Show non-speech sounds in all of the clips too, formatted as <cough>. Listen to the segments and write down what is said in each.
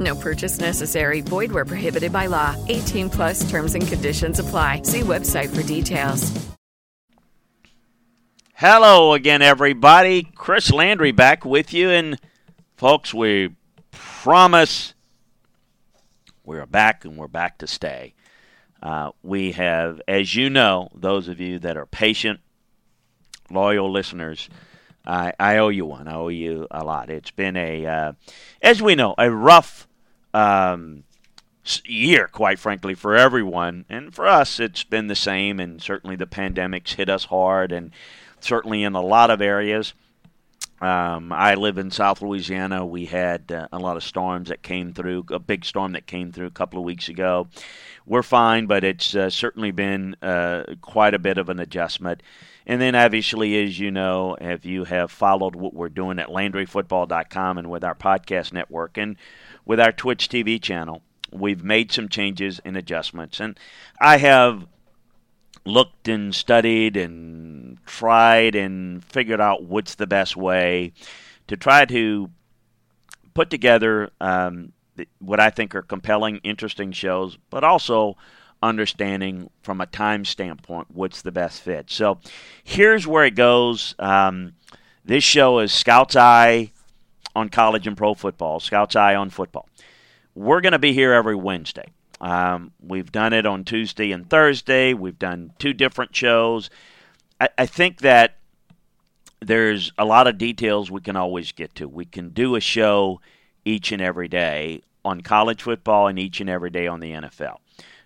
No purchase necessary. Void where prohibited by law. 18 plus terms and conditions apply. See website for details. Hello again, everybody. Chris Landry back with you. And, folks, we promise we're back and we're back to stay. Uh, we have, as you know, those of you that are patient, loyal listeners, I, I owe you one. I owe you a lot. It's been a, uh, as we know, a rough um, year, quite frankly, for everyone. And for us, it's been the same. And certainly the pandemic's hit us hard. And certainly in a lot of areas. Um, I live in South Louisiana. We had uh, a lot of storms that came through, a big storm that came through a couple of weeks ago. We're fine, but it's uh, certainly been uh, quite a bit of an adjustment. And then, obviously, as you know, if you have followed what we're doing at LandryFootball.com and with our podcast network and with our Twitch TV channel, we've made some changes and adjustments. And I have looked and studied and tried and figured out what's the best way to try to put together um, what I think are compelling, interesting shows, but also understanding from a time standpoint what's the best fit. So here's where it goes. Um, this show is Scout's Eye on college and pro football, Scout's Eye on football. We're going to be here every Wednesday. Um, we've done it on Tuesday and Thursday. We've done two different shows. I, I think that there's a lot of details we can always get to. We can do a show each and every day on college football and each and every day on the NFL.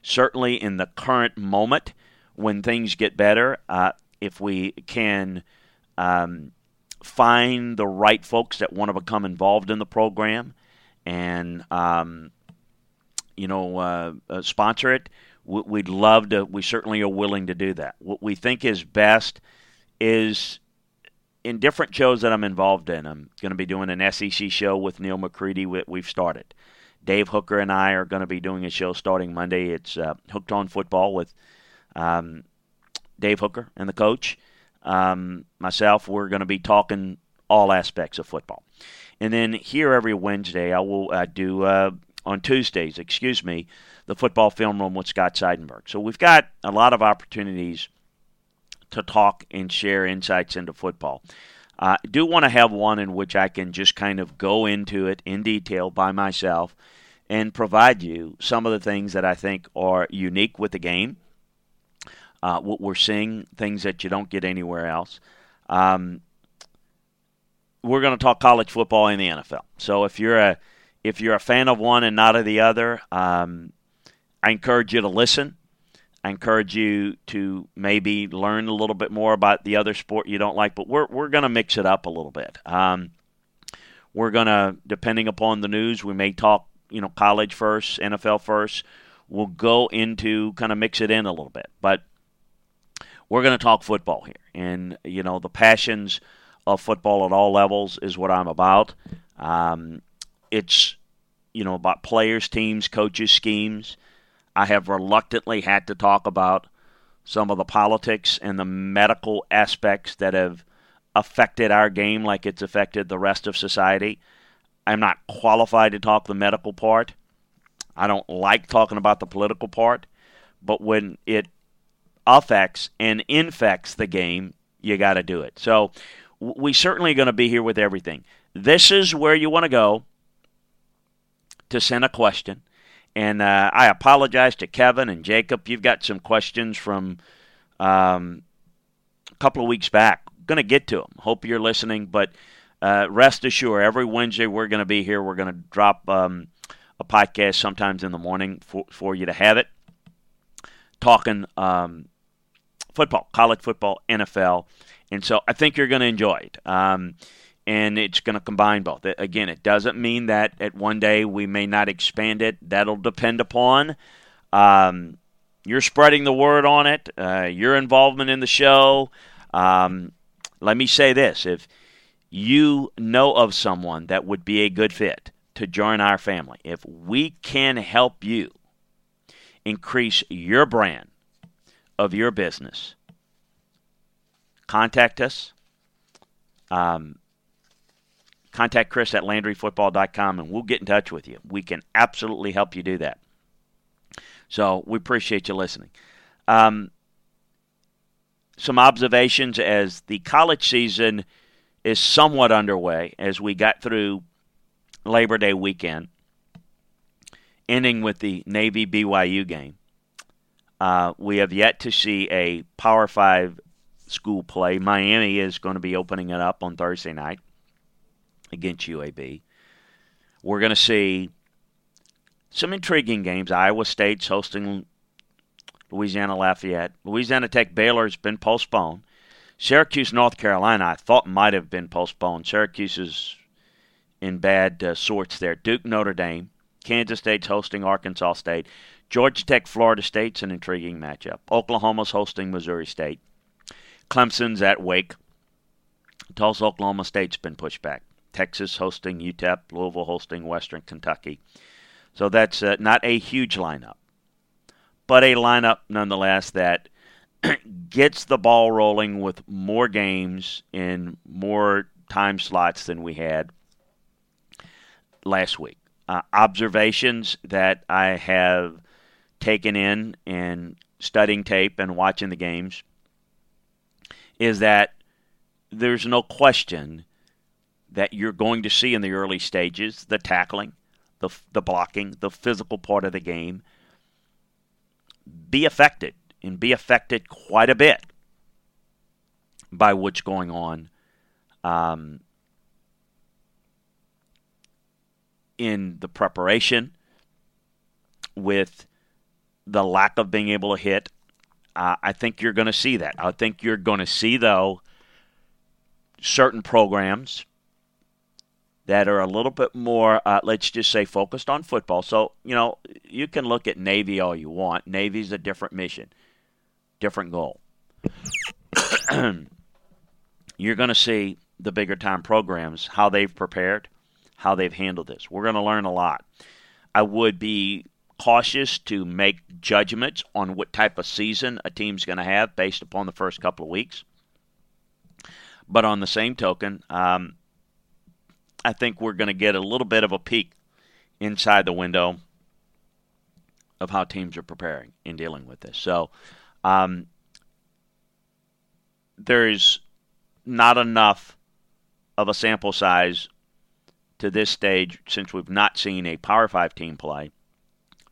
Certainly in the current moment, when things get better, uh, if we can um, find the right folks that want to become involved in the program and um, you know, uh, uh, sponsor it, we'd love to. We certainly are willing to do that. What we think is best is in different shows that I'm involved in. I'm going to be doing an SEC show with Neil McCready. We've started. Dave Hooker and I are going to be doing a show starting Monday. It's uh, Hooked on Football with um, Dave Hooker and the coach. Um, myself, we're going to be talking all aspects of football. And then here every Wednesday, I will do uh, on Tuesdays, excuse me, the football film room with Scott Seidenberg. So we've got a lot of opportunities to talk and share insights into football. Uh, I do want to have one in which I can just kind of go into it in detail by myself and provide you some of the things that I think are unique with the game. Uh, what we're seeing, things that you don't get anywhere else. Um, we're going to talk college football in the NFL. So if you're a if you're a fan of one and not of the other, um, I encourage you to listen. I encourage you to maybe learn a little bit more about the other sport you don't like, but we're we're going to mix it up a little bit. Um, we're going to, depending upon the news, we may talk, you know, college first, NFL first. We'll go into kind of mix it in a little bit, but we're going to talk football here, and you know, the passions of football at all levels is what I'm about. Um, it's you know about players, teams, coaches, schemes. I have reluctantly had to talk about some of the politics and the medical aspects that have affected our game like it's affected the rest of society. I'm not qualified to talk the medical part. I don't like talking about the political part, but when it affects and infects the game, you got to do it. So we certainly going to be here with everything. This is where you want to go to send a question. And uh, I apologize to Kevin and Jacob. You've got some questions from um, a couple of weeks back. Going to get to them. Hope you're listening, but uh, rest assured, every Wednesday we're going to be here. We're going to drop um, a podcast sometimes in the morning for, for you to have it. Talking um, football, college football, NFL. And so I think you're going to enjoy it. And it's going to combine both. Again, it doesn't mean that at one day we may not expand it. That'll depend upon um, your spreading the word on it, uh, your involvement in the show. Um, let me say this if you know of someone that would be a good fit to join our family, if we can help you increase your brand of your business, contact us. Um, contact Chris at LandryFootball.com and we'll get in touch with you. We can absolutely help you do that. So we appreciate you listening. Um, some observations as the college season is somewhat underway as we got through Labor Day weekend, ending with the Navy BYU game. Uh, we have yet to see a Power Five school play. Miami is going to be opening it up on Thursday night against UAB. We're going to see some intriguing games. Iowa State's hosting Louisiana Lafayette. Louisiana Tech Baylor has been postponed. Syracuse, North Carolina, I thought might have been postponed. Syracuse is in bad uh, sorts there. Duke, Notre Dame. Kansas State's hosting Arkansas State. Georgia Tech, Florida State's an intriguing matchup. Oklahoma's hosting Missouri State. Clemson's at Wake. Tulsa, Oklahoma State's been pushed back. Texas hosting UTEP. Louisville hosting Western Kentucky. So that's uh, not a huge lineup, but a lineup nonetheless that <clears throat> gets the ball rolling with more games in more time slots than we had last week. Uh, observations that I have taken in and studying tape and watching the games is that there's no question that you're going to see in the early stages the tackling, the, the blocking, the physical part of the game, be affected and be affected quite a bit by what's going on um, in the preparation with the lack of being able to hit. Uh, I think you're going to see that. I think you're going to see, though, certain programs that are a little bit more, uh, let's just say, focused on football. So, you know, you can look at Navy all you want. Navy's a different mission, different goal. <clears throat> You're going to see the bigger time programs, how they've prepared, how they've handled this. We're going to learn a lot. I would be cautious to make judgments on what type of season a team's going to have based upon the first couple of weeks. But on the same token, um, I think we're going to get a little bit of a peek inside the window of how teams are preparing in dealing with this. So um, there's not enough of a sample size to this stage since we've not seen a Power 5 team play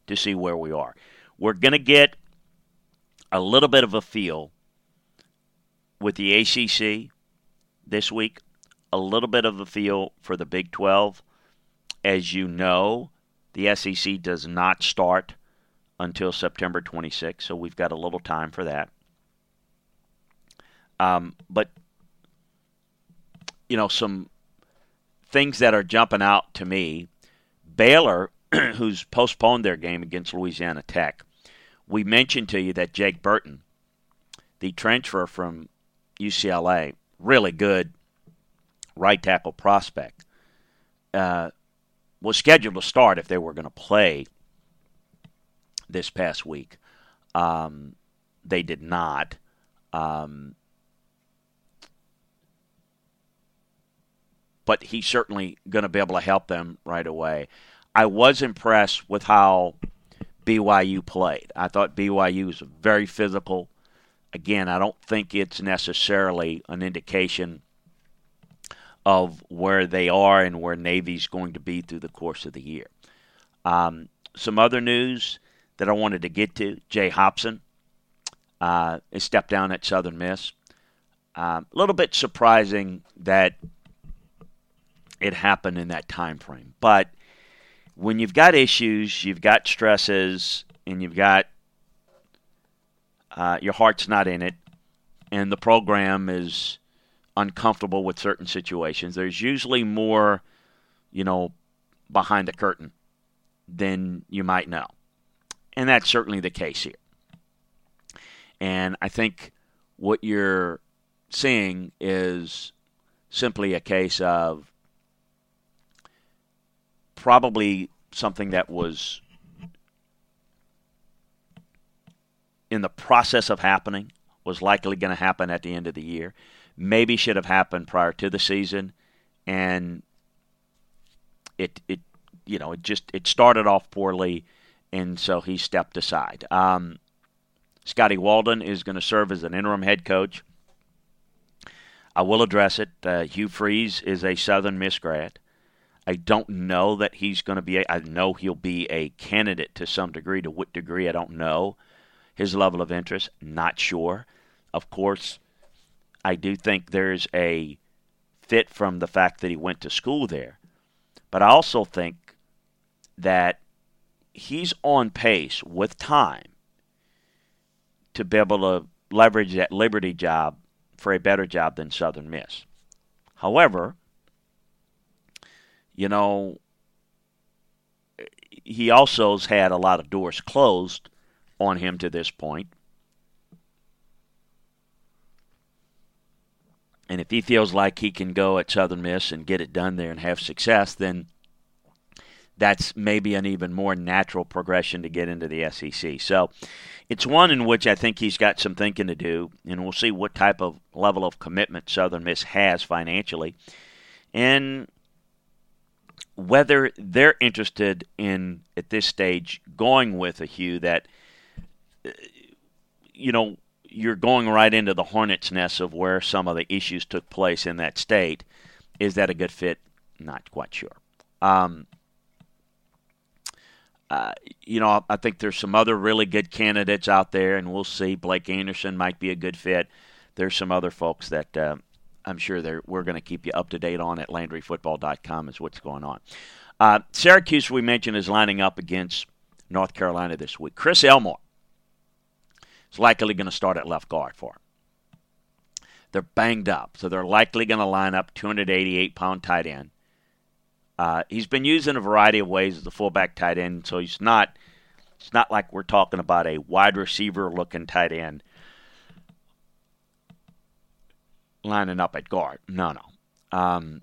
to see where we are. We're going to get a little bit of a feel with the ACC this week a little bit of a feel for the Big 12. As you know, the SEC does not start until September 26th, so we've got a little time for that. Um, but, you know, some things that are jumping out to me Baylor, <clears throat> who's postponed their game against Louisiana Tech, we mentioned to you that Jake Burton, the transfer from UCLA, really good right tackle prospect, uh, was scheduled to start if they were going to play this past week. Um, they did not. Um, but he's certainly going to be able to help them right away. I was impressed with how BYU played. I thought BYU was very physical. Again, I don't think it's necessarily an indication of where they are and where Navy's going to be through the course of the year. Um, some other news that I wanted to get to Jay Hopson uh, a step down at Southern Miss. Uh, a little bit surprising that it happened in that time frame, but when you've got issues, you've got stresses, and you've got uh, your heart's not in it, and the program is uncomfortable with certain situations. There's usually more, you know, behind the curtain than you might know. And that's certainly the case here. And I think what you're seeing is simply a case of probably something that was in the process of happening, was likely going to happen at the end of the year, maybe should have happened prior to the season, and it it you know it just it started off poorly, and so he stepped aside. Um, Scotty Walden is going to serve as an interim head coach. I will address it. Uh, Hugh Freeze is a Southern Miss grad. I don't know that he's going to be. A, I know he'll be a candidate to some degree. To what degree, I don't know. His level of interest, not sure. Of course, I do think there's a fit from the fact that he went to school there. But I also think that he's on pace with time to be able to leverage that Liberty job for a better job than Southern Miss. However, you know, he also's had a lot of doors closed on him to this point. And if he feels like he can go at Southern Miss and get it done there and have success, then that's maybe an even more natural progression to get into the SEC. So it's one in which I think he's got some thinking to do, and we'll see what type of level of commitment Southern Miss has financially, and whether they're interested in at this stage going with a Hugh that uh, you know you're going right into the hornet's nest of where some of the issues took place in that state. Is that a good fit? Not quite sure. Um, uh, you know, I think there's some other really good candidates out there, and we'll see. Blake Anderson might be a good fit. There's some other folks that uh, I'm sure we're going to keep you up to date on at LandryFootball.com is what's going on. Uh, Syracuse, we mentioned, is lining up against North Carolina this week. Chris Elmore is likely going to start at left guard for him. They're banged up, so they're likely going to line up 288 pound tight end uh, he's been used in a variety of ways as a fullback tight end, so he's not. It's not like we're talking about a wide receiver looking tight end lining up at guard. No, no. Um,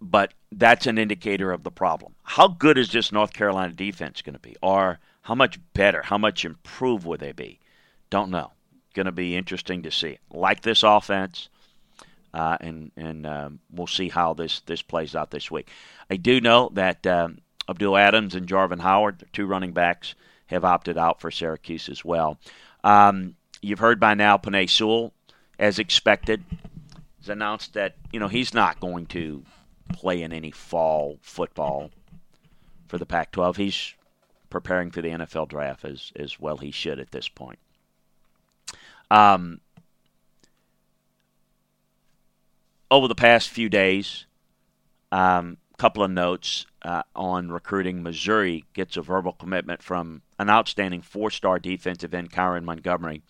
but that's an indicator of the problem. How good is this North Carolina defense going to be? Or how much better, how much improved would they be? Don't know. Going to be interesting to see. Like this offense, uh, and and um, we'll see how this this plays out this week. I do know that um, Abdul Adams and Jarveon Howard, two running backs, have opted out for Syracuse as well. Um, you've heard by now, Penei Sewell, as expected, has announced that you know he's not going to play in any fall football for the Pac-12. He's preparing for the NFL draft as as well. He should at this point. Um, over the past few days, a um, couple of notes uh, on recruiting. Missouri gets a verbal commitment from an outstanding four star defensive end, Kyron Montgomery.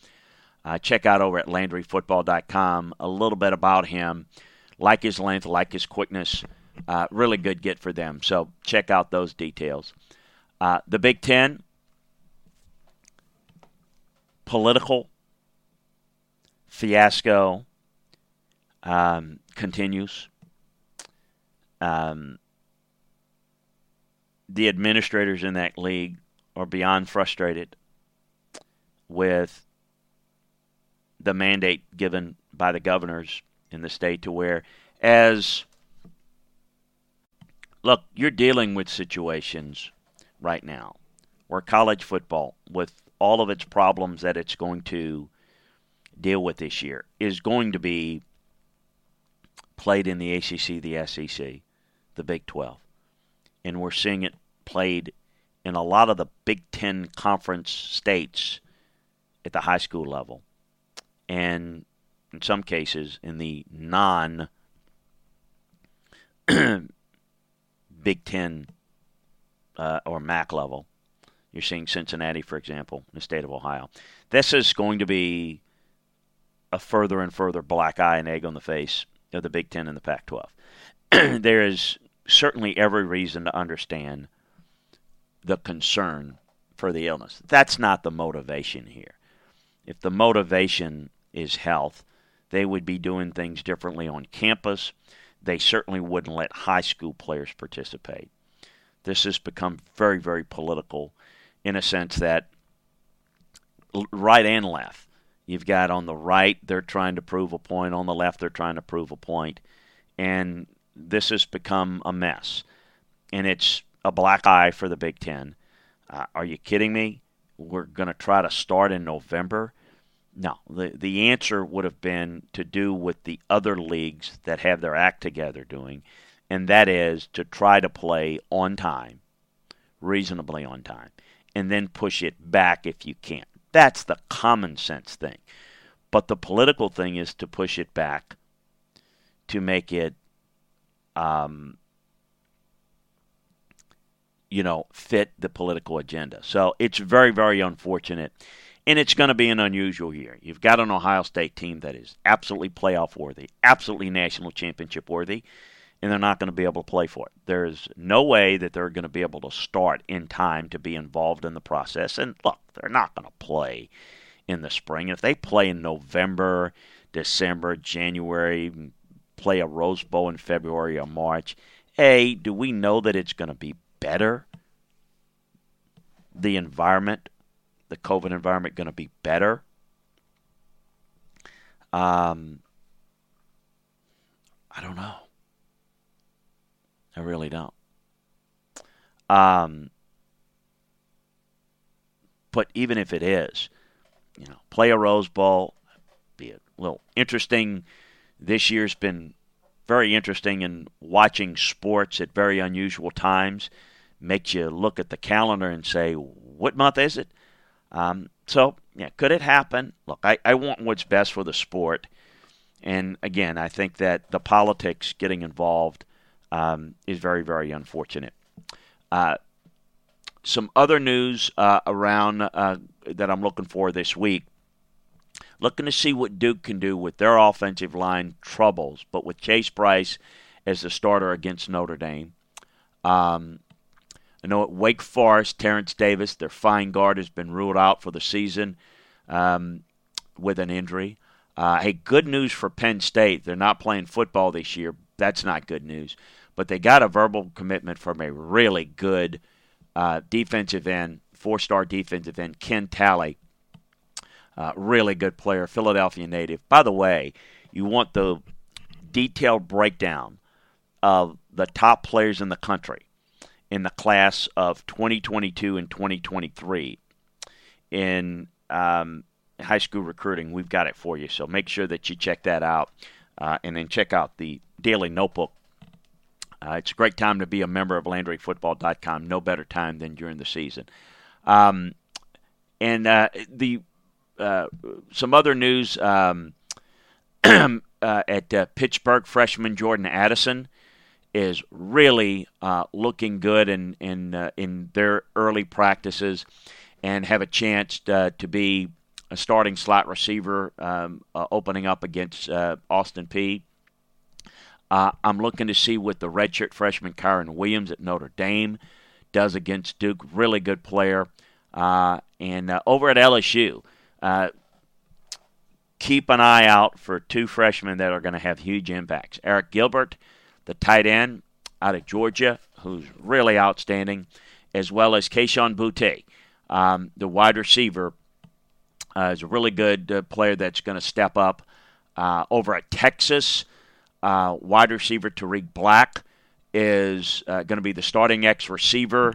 Uh, check out over at LandryFootball.com a little bit about him. Like his length, like his quickness. Uh, really good get for them. So check out those details. Uh, the Big Ten, political fiasco. Um, continues. Um, the administrators in that league are beyond frustrated with the mandate given by the governors in the state to where as look you're dealing with situations right now where college football with all of its problems that it's going to deal with this year is going to be played in the ACC, the SEC, the Big 12. And we're seeing it played in a lot of the Big Ten conference states at the high school level, and in some cases in the non Big Ten uh, or MAC level. You're seeing Cincinnati, for example, in the state of Ohio. This is going to be a further and further black eye and egg on the face of the Big Ten and the Pac 12. <clears throat> there is certainly every reason to understand the concern for the illness. That's not the motivation here. If the motivation is health, they would be doing things differently on campus. They certainly wouldn't let high school players participate. This has become very, very political in a sense that right and left. You've got on the right, they're trying to prove a point. On the left, they're trying to prove a point. And this has become a mess. And it's a black eye for the Big Ten. Uh, are you kidding me? We're going to try to start in November. No, the the answer would have been to do what the other leagues that have their act together doing, and that is to try to play on time, reasonably on time, and then push it back if you can. That's the common sense thing. But the political thing is to push it back to make it um, you know, fit the political agenda. So it's very, very unfortunate. And it's going to be an unusual year. You've got an Ohio State team that is absolutely playoff worthy, absolutely national championship worthy, and they're not going to be able to play for it. There's no way that they're going to be able to start in time to be involved in the process. And look, they're not going to play in the spring. If they play in November, December, January, play a Rose Bowl in February or March, A, do we know that it's going to be better? The environment, the COVID environment, going to be better? Um, I don't know. I really don't. Um, but even if it is, you know, play a Rose Bowl, be a little interesting. This year's been very interesting in watching sports at very unusual times makes you look at the calendar and say, what month is it? Um, so, yeah, could it happen? Look, I, I want what's best for the sport. And again, I think that the politics getting involved um, is very, very unfortunate. Uh, some other news uh, around uh, that I'm looking for this week. Looking to see what Duke can do with their offensive line troubles, but with Chase Brice as the starter against Notre Dame. Um, I know at Wake Forest, Terrence Davis, their fine guard, has been ruled out for the season um, with an injury. Uh, hey, good news for Penn State. They're not playing football this year. That's not good news. But they got a verbal commitment from a really good uh, defensive end, four star defensive end, Ken Talley. Uh, really good player, Philadelphia native. By the way, you want the detailed breakdown of the top players in the country in the class of 2022 and 2023 in um, high school recruiting. We've got it for you, so make sure that you check that out, uh, and then check out the daily notebook. Uh, it's a great time to be a member of LandryFootball.com. No better time than during the season. Um, and uh, the uh, some other news um, <clears throat> uh, at uh, Pittsburgh, freshman Jordan Addison is really uh, looking good in in in their early practices, and have a chance uh, to be a starting slot receiver, um, opening up against Austin Peay. Uh, I'm looking to see what the redshirt freshman Kyren Williams at Notre Dame does against Duke. Really good player, and over at LSU. keep an eye out for two freshmen that are going to have huge impacts. Arik Gilbert, the tight end out of Georgia, who's really outstanding, as well as Kayshon Boutte, um, the wide receiver, uh, is a really good uh, player that's going to step up. Uh, over at Texas, uh, wide receiver Tarik Black is uh, going to be the starting X receiver.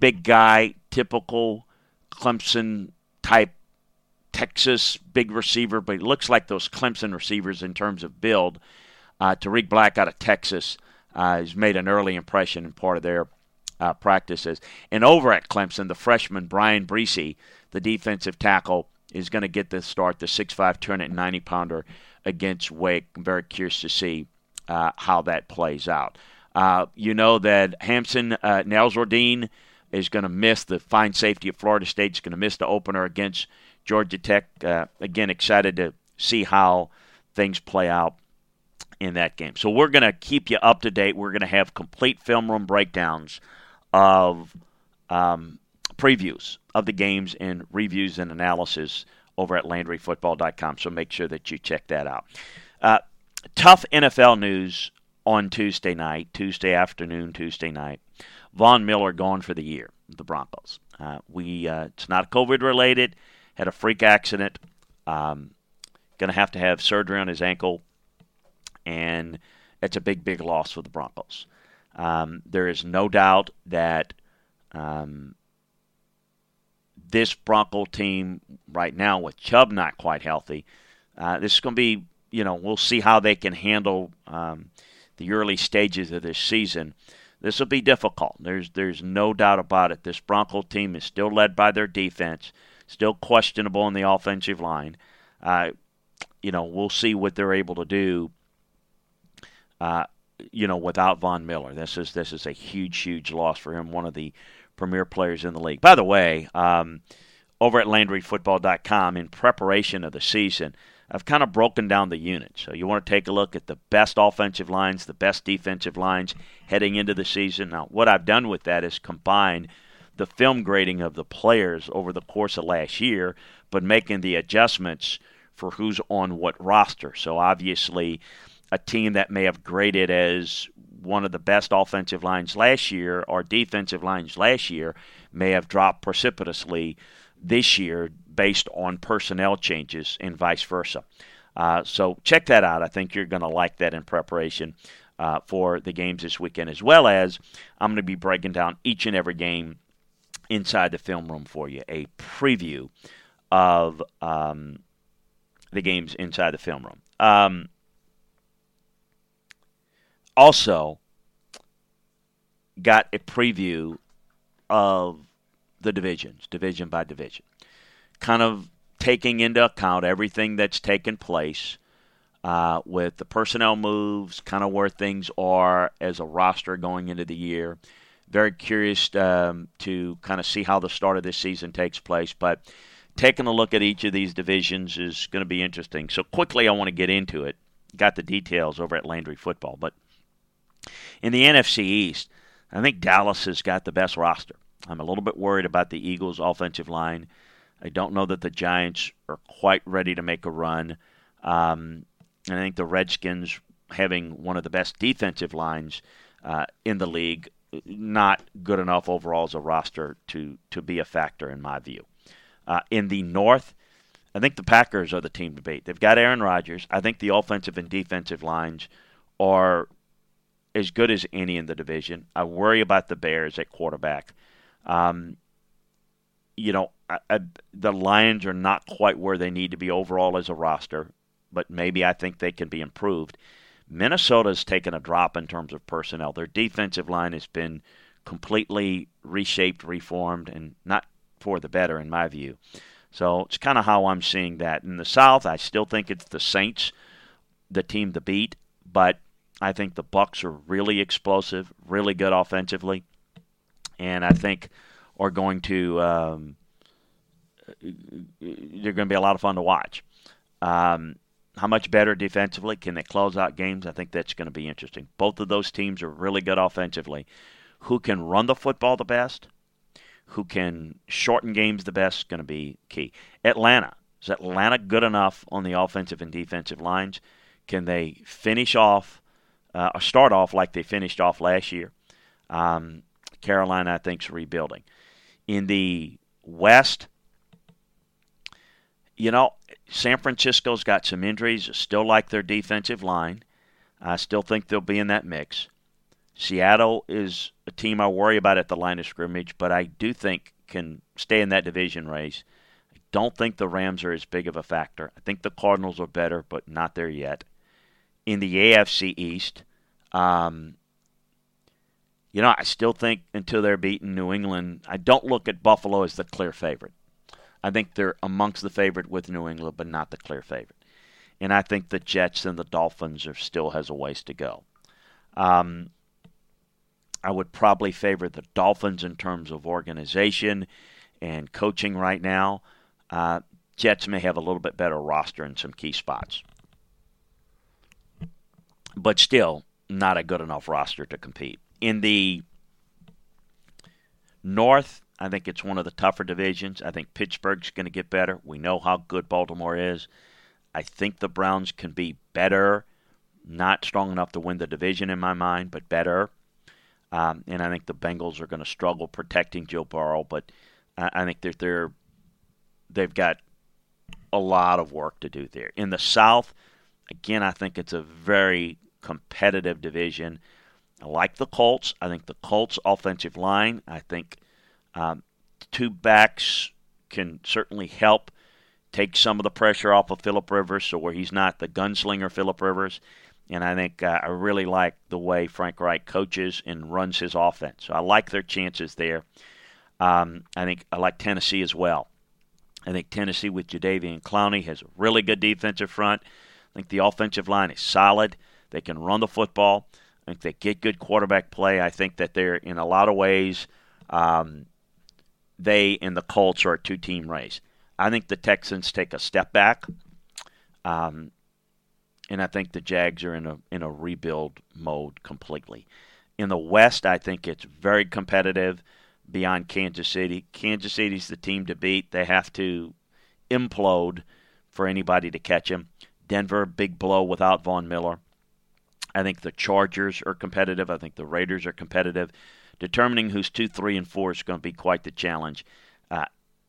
Big guy, typical Clemson type Texas big receiver, but he looks like those Clemson receivers in terms of build. Uh, Tarik Black out of Texas uh, has made an early impression in part of their uh, practices. And over at Clemson, the freshman Bryan Bresee, the defensive tackle, is going to get the start, the 6'5", 290 pounder against Wake. I'm very curious to see uh, how that plays out. Uh, you know that Hamsah uh, Nasirildeen is going to miss the fine safety of Florida State. Is going to miss the opener against Georgia Tech. Uh, again, excited to see how things play out in that game. So we're going to keep you up to date. We're going to have complete film room breakdowns of um, previews of the games and reviews and analysis over at LandryFootball.com. So make sure that you check that out. Uh, tough NFL news on Tuesday night, Tuesday afternoon, Tuesday night. Von Miller gone for the year, the Broncos. Uh, we uh, it's not COVID related. Had a freak accident. Um, going to have to have surgery on his ankle, and it's a big, big loss for the Broncos. Um, there is no doubt that um, this Bronco team right now, with Chubb not quite healthy, uh, this is going to be, you know, we'll see how they can handle um, the early stages of this season. This will be difficult. There's there's no doubt about it. This Bronco team is still led by their defense, still questionable in the offensive line. Uh, you know, we'll see what they're able to do. Uh, you know, without Von Miller, this is this is a huge, huge loss for him. One of the premier players in the league. By the way, um, over at LandryFootball.com, in preparation of the season, I've kind of broken down the units. So you want to take a look at the best offensive lines, the best defensive lines heading into the season. Now, what I've done with that is combine the film grading of the players over the course of last year, but making the adjustments for who's on what roster. So obviously, a team that may have graded as one of the best offensive lines last year or defensive lines last year may have dropped precipitously this year based on personnel changes and vice versa. Uh, so check that out. I think you're going to like that in preparation uh, for the games this weekend, as well as I'm going to be breaking down each and every game inside the film room for you, a preview of um, the games inside the film room. Um, also, got a preview of the divisions, division by division kind of taking into account everything that's taken place uh, with the personnel moves, kind of where things are as a roster going into the year. Very curious um, to kind of see how the start of this season takes place, but taking a look at each of these divisions is going to be interesting. So quickly, I want to get into it. Got the details over at Landry Football, but in the NFC East, I think Dallas has got the best roster. I'm a little bit worried about the Eagles' offensive line. I don't know that the Giants are quite ready to make a run. Um, and I think the Redskins, having one of the best defensive lines uh, in the league, not good enough overall as a roster to, to be a factor in my view. Uh, in the North, I think the Packers are the team to beat. They've got Aaron Rodgers. I think the offensive and defensive lines are as good as any in the division. I worry about the Bears at quarterback. Um, you know, I, I, the Lions are not quite where they need to be overall as a roster, but maybe I think they can be improved. Minnesota's taken a drop in terms of personnel. Their defensive line has been completely reshaped, reformed, and not for the better, in my view. So it's kind of how I'm seeing that. In the South, I still think it's the Saints, the team to beat, but I think the Bucks are really explosive, really good offensively, and I think are going to um, they're going to be a lot of fun to watch. Um, how much better defensively can they close out games? I think that's going to be interesting. Both of those teams are really good offensively. Who can run the football the best? Who can shorten games the best? Going to be key. Atlanta is Atlanta good enough on the offensive and defensive lines? Can they finish off uh, start off like they finished off last year? Um, Carolina, I think, is rebuilding. In the West, you know, San Francisco's got some injuries. Still like their defensive line. I still think they'll be in that mix. Seattle is a team I worry about at the line of scrimmage, but I do think can stay in that division race. I don't think the Rams are as big of a factor. I think the Cardinals are better, but not there yet. In the AFC East, um, you know, I still think until they're beaten New England, I don't look at Buffalo as the clear favorite. I think they're amongst the favorite with New England, but not the clear favorite. And I think the Jets and the Dolphins are still has a ways to go. Um, I would probably favor the Dolphins in terms of organization and coaching right now. Uh, Jets may have a little bit better roster in some key spots, but still not a good enough roster to compete. In the North, I think it's one of the tougher divisions. I think Pittsburgh's going to get better. We know how good Baltimore is. I think the Browns can be better. Not strong enough to win the division in my mind, but better. Um, and I think the Bengals are going to struggle protecting Joe Burrow, but I, I think that they're they've got a lot of work to do there. In the South, again, I think it's a very competitive division. I like the Colts. I think the Colts' offensive line, I think um, two backs can certainly help take some of the pressure off of Philip Rivers, so where he's not the gunslinger Philip Rivers. And I think uh, I really like the way Frank Reich coaches and runs his offense. So I like their chances there. Um, I think I like Tennessee as well. I think Tennessee with Jadeveon Clowney has a really good defensive front. I think the offensive line is solid. They can run the football. I think they get good quarterback play. I think that they're in a lot of ways. Um, they and the Colts are a two-team race. I think the Texans take a step back, um, and I think the Jags are in a in a rebuild mode completely. In the West, I think it's very competitive beyond Kansas City. Kansas City's the team to beat. They have to implode for anybody to catch them. Denver, big blow without Von Miller. I think the Chargers are competitive. I think the Raiders are competitive. Determining who's two, three, and four is going to be quite the challenge. Uh,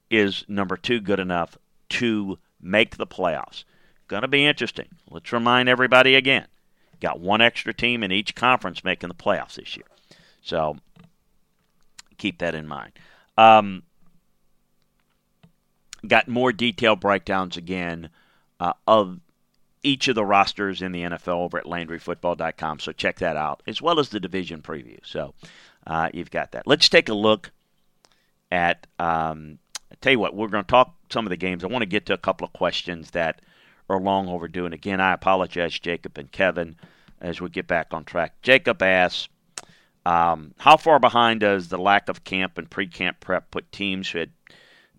is number two good enough to make the playoffs? Going to be interesting. Let's remind everybody again. Got one extra team in each conference making the playoffs this year. So keep that in mind. Um, got more detailed breakdowns again uh, of each of the rosters in the NFL over at LandryFootball.com. So check that out, as well as the division preview. So uh, you've got that. Let's take a look at. Um, I tell you what, we're going to talk some of the games. I want to get to a couple of questions that are long overdue. And again, I apologize, Jacob and Kevin, as we get back on track. Jacob asks, um, how far behind does the lack of camp and pre-camp prep put teams who had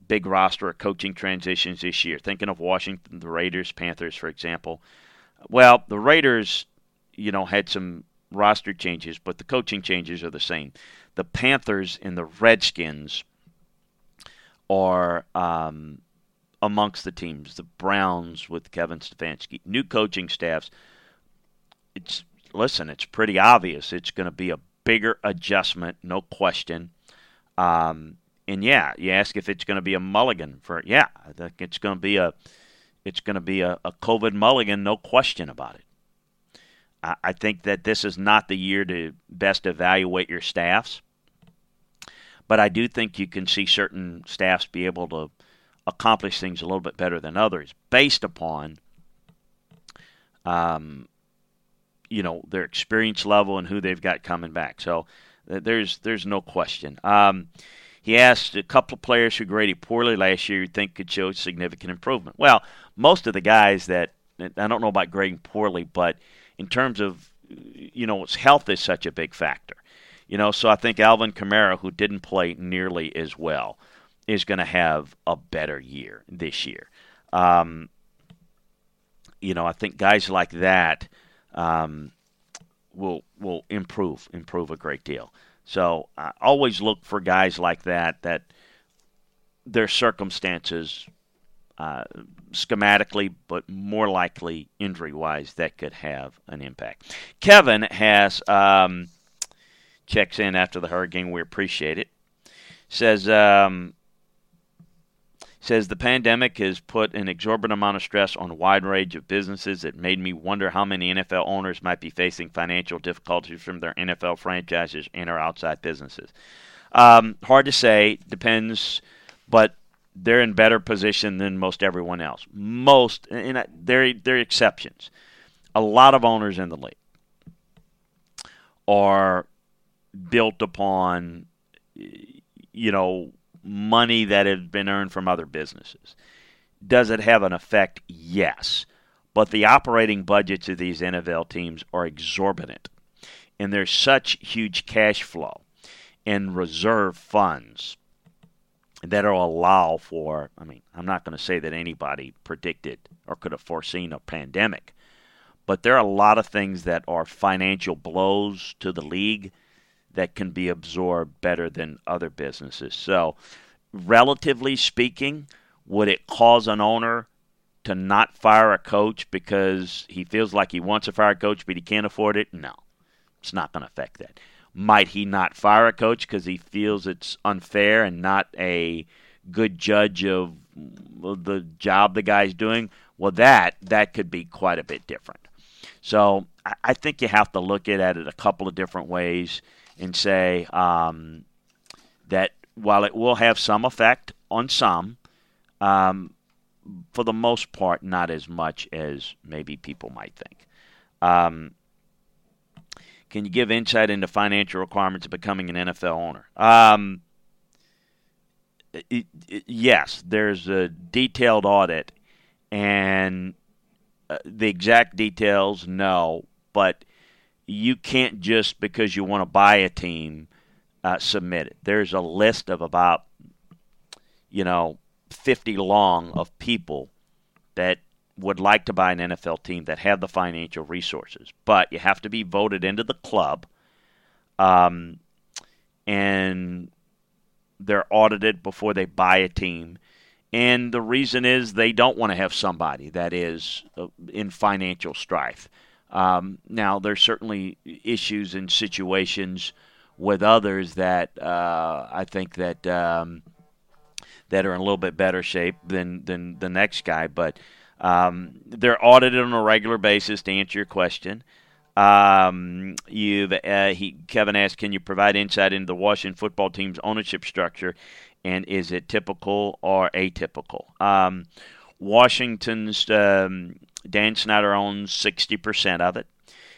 big roster of coaching transitions this year? Thinking of Washington, the Raiders, Panthers, for example. Well, the Raiders, you know, had some roster changes, but the coaching changes are the same. The Panthers and the Redskins are um, amongst the teams. The Browns with Kevin Stefanski, new coaching staffs. It's listen, it's pretty obvious. It's going to be a bigger adjustment, no question. Um, and yeah, you ask if it's going to be a mulligan for yeah, I think it's going to be a it's going to be a, a COVID mulligan, no question about it. I, I think that this is not the year to best evaluate your staffs, but I do think you can see certain staffs be able to accomplish things a little bit better than others based upon um, you know their experience level and who they've got coming back. So there's there's no question. Um, he asked a couple of players who graded poorly last year you think could show significant improvement. Well, most of the guys that I don't know about grading poorly, but in terms of you know, health is such a big factor. You know, so I think Alvin Kamara, who didn't play nearly as well, is going to have a better year this year. Um, you know, I think guys like that um, will will improve improve a great deal. So I always look for guys like that that their circumstances uh, schematically, but more likely injury wise, that could have an impact. Kevin has um, checks in after the hurricane. We appreciate it. Says um, says the pandemic has put an exorbitant amount of stress on a wide range of businesses. It made me wonder how many NFL owners might be facing financial difficulties from their NFL franchises and or outside businesses. Um, hard to say, depends, but they're in better position than most everyone else. Most, and there are exceptions. A lot of owners in the league are built upon, you know, money that had been earned from other businesses. Does it have an effect? Yes. But the operating budgets of these NFL teams are exorbitant. And there's such huge cash flow and reserve funds that'll allow for, I mean, I'm not going to say that anybody predicted or could have foreseen a pandemic, but there are a lot of things that are financial blows to the league that can be absorbed better than other businesses. So, relatively speaking, would it cause an owner to not fire a coach because he feels like he wants to fire a coach but he can't afford it? No, it's not going to affect that. Might he not fire a coach because he feels it's unfair and not a good judge of the job the guy's doing? Well, that that could be quite a bit different. So I think you have to look at it a couple of different ways and say um, that while it will have some effect on some, um, for the most part, not as much as maybe people might think. Um, can you give insight into financial requirements of becoming an NFL owner? Um, it, it, yes, there's a detailed audit, and uh, the exact details, no, but you can't just because you want to buy a team uh, submit it. There's a list of about, you know, 50 long of people that would like to buy an NFL team that have the financial resources, but you have to be voted into the club, um, and they're audited before they buy a team. And the reason is they don't want to have somebody that is uh, in financial strife. Um, now, there's certainly issues and situations with others that uh, I think that um, that are in a little bit better shape than than the next guy, but um, they're audited on a regular basis. To answer your question, um, you've uh, he, Kevin asked, can you provide insight into the Washington football team's ownership structure, and is it typical or atypical? Um, Washington's um, Dan Snyder owns sixty percent of it.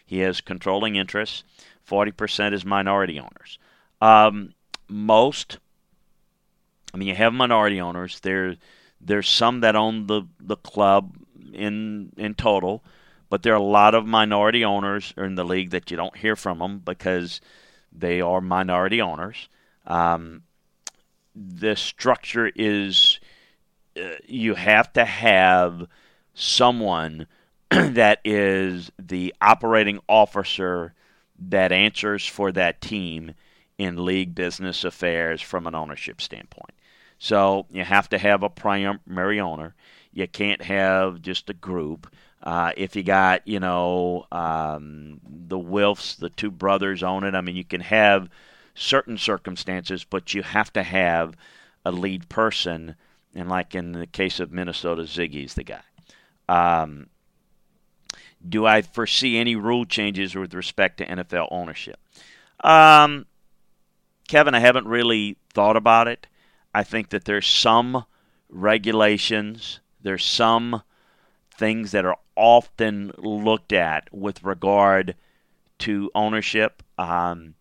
He has controlling interests. Forty percent is minority owners. Um, most, I mean, you have minority owners. There there's some that own the, the club in in total, but there are a lot of minority owners in the league that you don't hear from them because they are minority owners. Um, the structure is uh, you have to have someone <clears throat> that is the operating officer that answers for that team in league business affairs from an ownership standpoint. So you have to have a primary owner. You can't have just a group. Uh, if you got, you know, um, the Wilfs, the two brothers own it, I mean, you can have certain circumstances, but you have to have a lead person. And like in the case of Minnesota, Zygi's the guy. Um, do I foresee any rule changes with respect to NFL ownership? Um, Kevin, I haven't really thought about it. I think that there's some regulations, there's some things that are often looked at with regard to ownership. Um,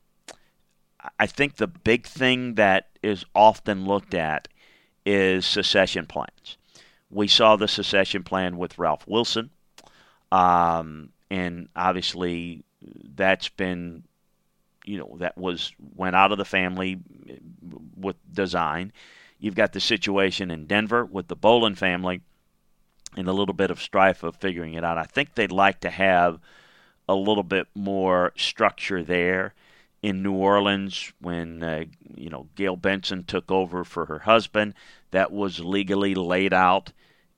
I think the big thing that is often looked at is secession plans. We saw the secession plan with Ralph Wilson, um, and obviously that's been you know that was went out of the family with design. You've got the situation in Denver with the Bowlen family and a little bit of strife of figuring it out. I think they'd like to have a little bit more structure there in New Orleans when uh, you know Gayle Benson took over for her husband. That was legally laid out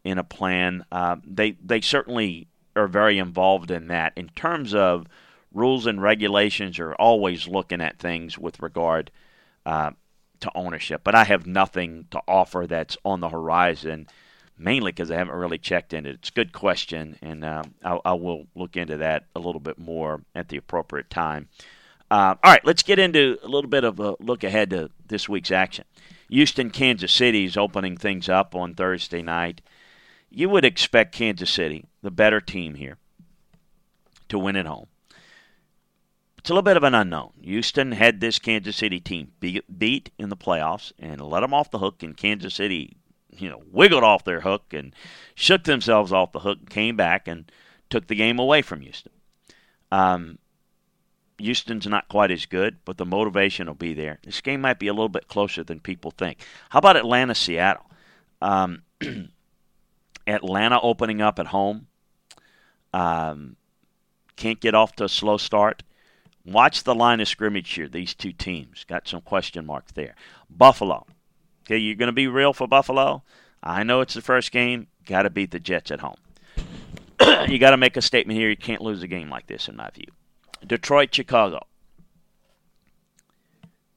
in a plan. Uh, they they certainly are very involved in that in terms of rules and regulations are always looking at things with regard uh, to ownership. But I have nothing to offer that's on the horizon, mainly because I haven't really checked into it. It's a good question, and uh, I, I, will look into that a little bit more at the appropriate time. Uh, all right, let's get into a little bit of a look ahead to this week's action. Houston, Kansas City is opening things up on Thursday night. You would expect Kansas City, the better team here, to win at home it's a little bit of an unknown. Houston had this Kansas City team beat in the playoffs and let them off the hook, and Kansas City, you know, wiggled off their hook and shook themselves off the hook, and came back and took the game away from Houston. Um, Houston's not quite as good, but the motivation will be there. This game might be a little bit closer than people think. How about Atlanta, Seattle? Um, <clears throat> Atlanta opening up at home. Um, can't get off to a slow start. Watch the line of scrimmage here. These two teams got some question marks there. Buffalo. Okay, you're going to be real for Buffalo. I know it's the first game. Got to beat the Jets at home. <clears throat> you got to make a statement here. You can't lose a game like this, in my view. Detroit, Chicago.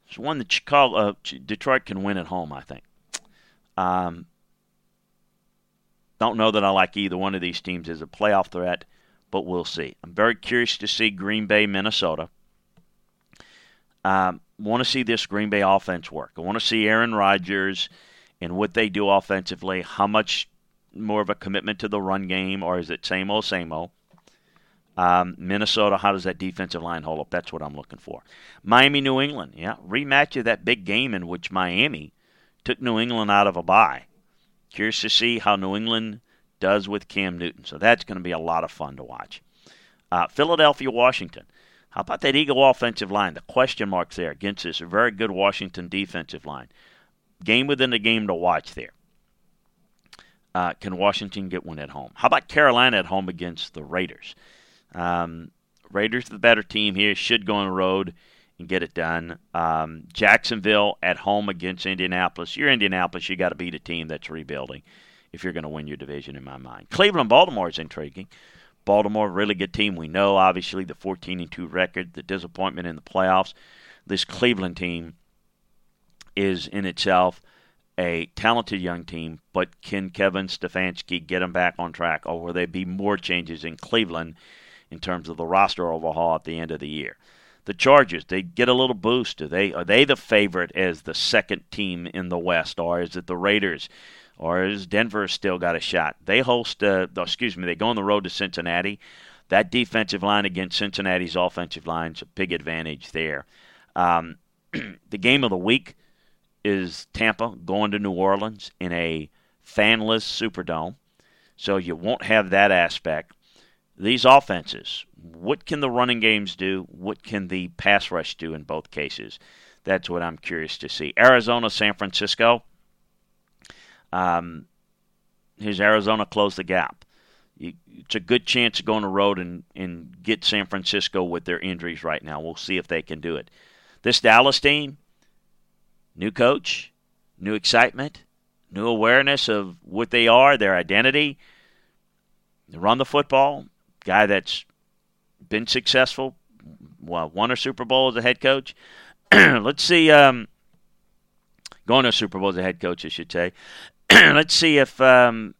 It's one that Chicago, uh, Detroit can win at home. I think. Um, don't know that I like either one of these teams as a playoff threat, but we'll see. I'm very curious to see Green Bay, Minnesota. Um, want to see this Green Bay offense work. I want to see Aaron Rodgers and what they do offensively. How much more of a commitment to the run game, or is it same old, same old? Um, Minnesota, how does that defensive line hold up? That's what I'm looking for. Miami, New England, yeah, rematch of that big game in which Miami took New England out of a bye. Curious to see how New England does with Cam Newton. So that's going to be a lot of fun to watch. Uh, Philadelphia, Washington. How about that Eagle offensive line? The question marks there against this very good Washington defensive line. Game within the game to watch there. Uh, can Washington get one at home? How about Carolina at home against the Raiders? Um, Raiders, the better team here, should go on the road and get it done. Um, Jacksonville at home against Indianapolis. You're Indianapolis, you got to beat a team that's rebuilding if you're going to win your division, in my mind. Cleveland, Baltimore is intriguing. Baltimore, really good team. We know, obviously, the 14 and 2 record, the disappointment in the playoffs. This Cleveland team is in itself a talented young team, but can Kevin Stefanski get them back on track, or will there be more changes in Cleveland in terms of the roster overhaul at the end of the year? The Chargers, they get a little boost. Are they are they the favorite as the second team in the West, or is it the Raiders? Or is Denver still got a shot? They host, uh, excuse me, they go on the road to Cincinnati. That defensive line against Cincinnati's offensive line is a big advantage there. Um, <clears throat> the game of the week is Tampa going to New Orleans in a fanless Superdome. So you won't have that aspect. These offenses, what can the running games do? What can the pass rush do in both cases? That's what I'm curious to see. Arizona, San Francisco. Um, here's Arizona close the gap. It's a good chance to go on the road and, and get San Francisco with their injuries right now. We'll see if they can do it. This Dallas team, new coach, new excitement, new awareness of what they are, their identity. They run the football. Guy that's been successful, well, won a Super Bowl as a head coach. <clears throat> Let's see. Um, going to a Super Bowl as a head coach, I should say. <clears throat> let's see if um,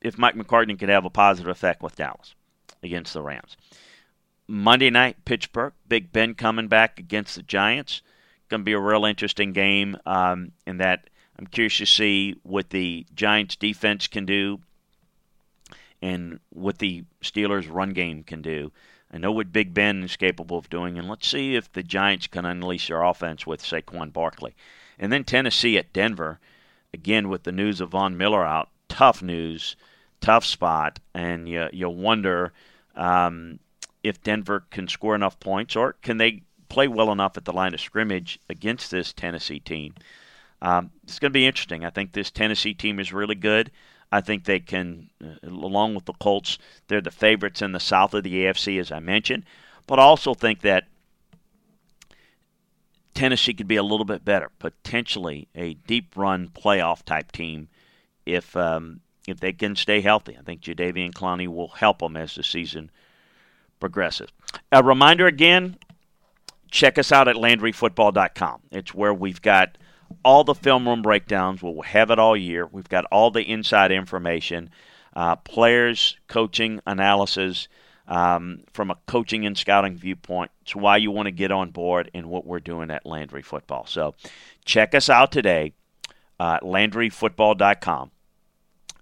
if Mike McCarthy could have a positive effect with Dallas against the Rams. Monday night, Pittsburgh, Big Ben coming back against the Giants. Going to be a real interesting game. Um, in that, I'm curious to see what the Giants defense can do and what the Steelers run game can do. I know what Big Ben is capable of doing, and let's see if the Giants can unleash their offense with Saquon Barkley. And then Tennessee at Denver again with the news of Von Miller out, tough news, tough spot, and you you wonder um, if Denver can score enough points or can they play well enough at the line of scrimmage against this Tennessee team. Um, it's going to be interesting. I think this Tennessee team is really good. I think they can, uh, along with the Colts, they're the favorites in the south of the AFC, as I mentioned. But I also think that Tennessee could be a little bit better, potentially a deep run playoff type team if um, if they can stay healthy. I think Jadeveon Clowney will help them as the season progresses. A reminder again, check us out at LandryFootball.com. It's where we've got all the film room breakdowns. We'll have it all year. We've got all the inside information, uh, players, coaching, analysis um, from a coaching and scouting viewpoint. It's why you want to get on board in what we're doing at Landry Football. So check us out today uh, LandryFootball.com.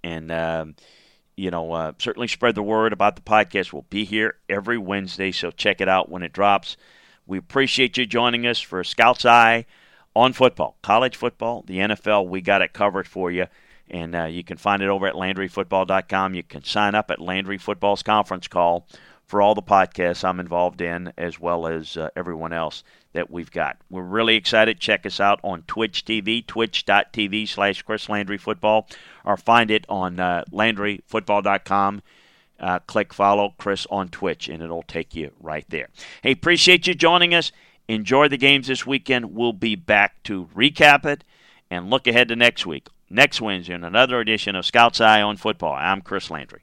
And um, you know, uh, certainly spread the word about the podcast. We'll be here every Wednesday, so check it out when it drops. We appreciate you joining us for Scout's Eye on football, college football, the NFL. We got it covered for you. And uh, you can find it over at LandryFootball.com. You can sign up at Landry Football's conference call for all the podcasts I'm involved in, as well as uh, everyone else that we've got. We're really excited. Check us out on Twitch TV, twitch.tv slash Chris Landry Football, or find it on uh, LandryFootball.com. Uh, click follow Chris on Twitch, and it'll take you right there. Hey, appreciate you joining us. Enjoy the games this weekend. We'll be back to recap it and look ahead to next week. Next Wednesday, in another edition of Scouts Eye on Football. I'm Chris Landry.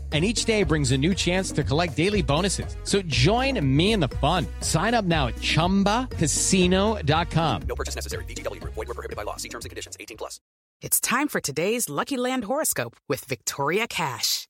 and each day brings a new chance to collect daily bonuses. So join me in the fun. Sign up now at ChumbaCasino.com. No purchase necessary. VGW. Void were prohibited by law. See terms and conditions. 18 plus. It's time for today's Lucky Land horoscope with Victoria Cash.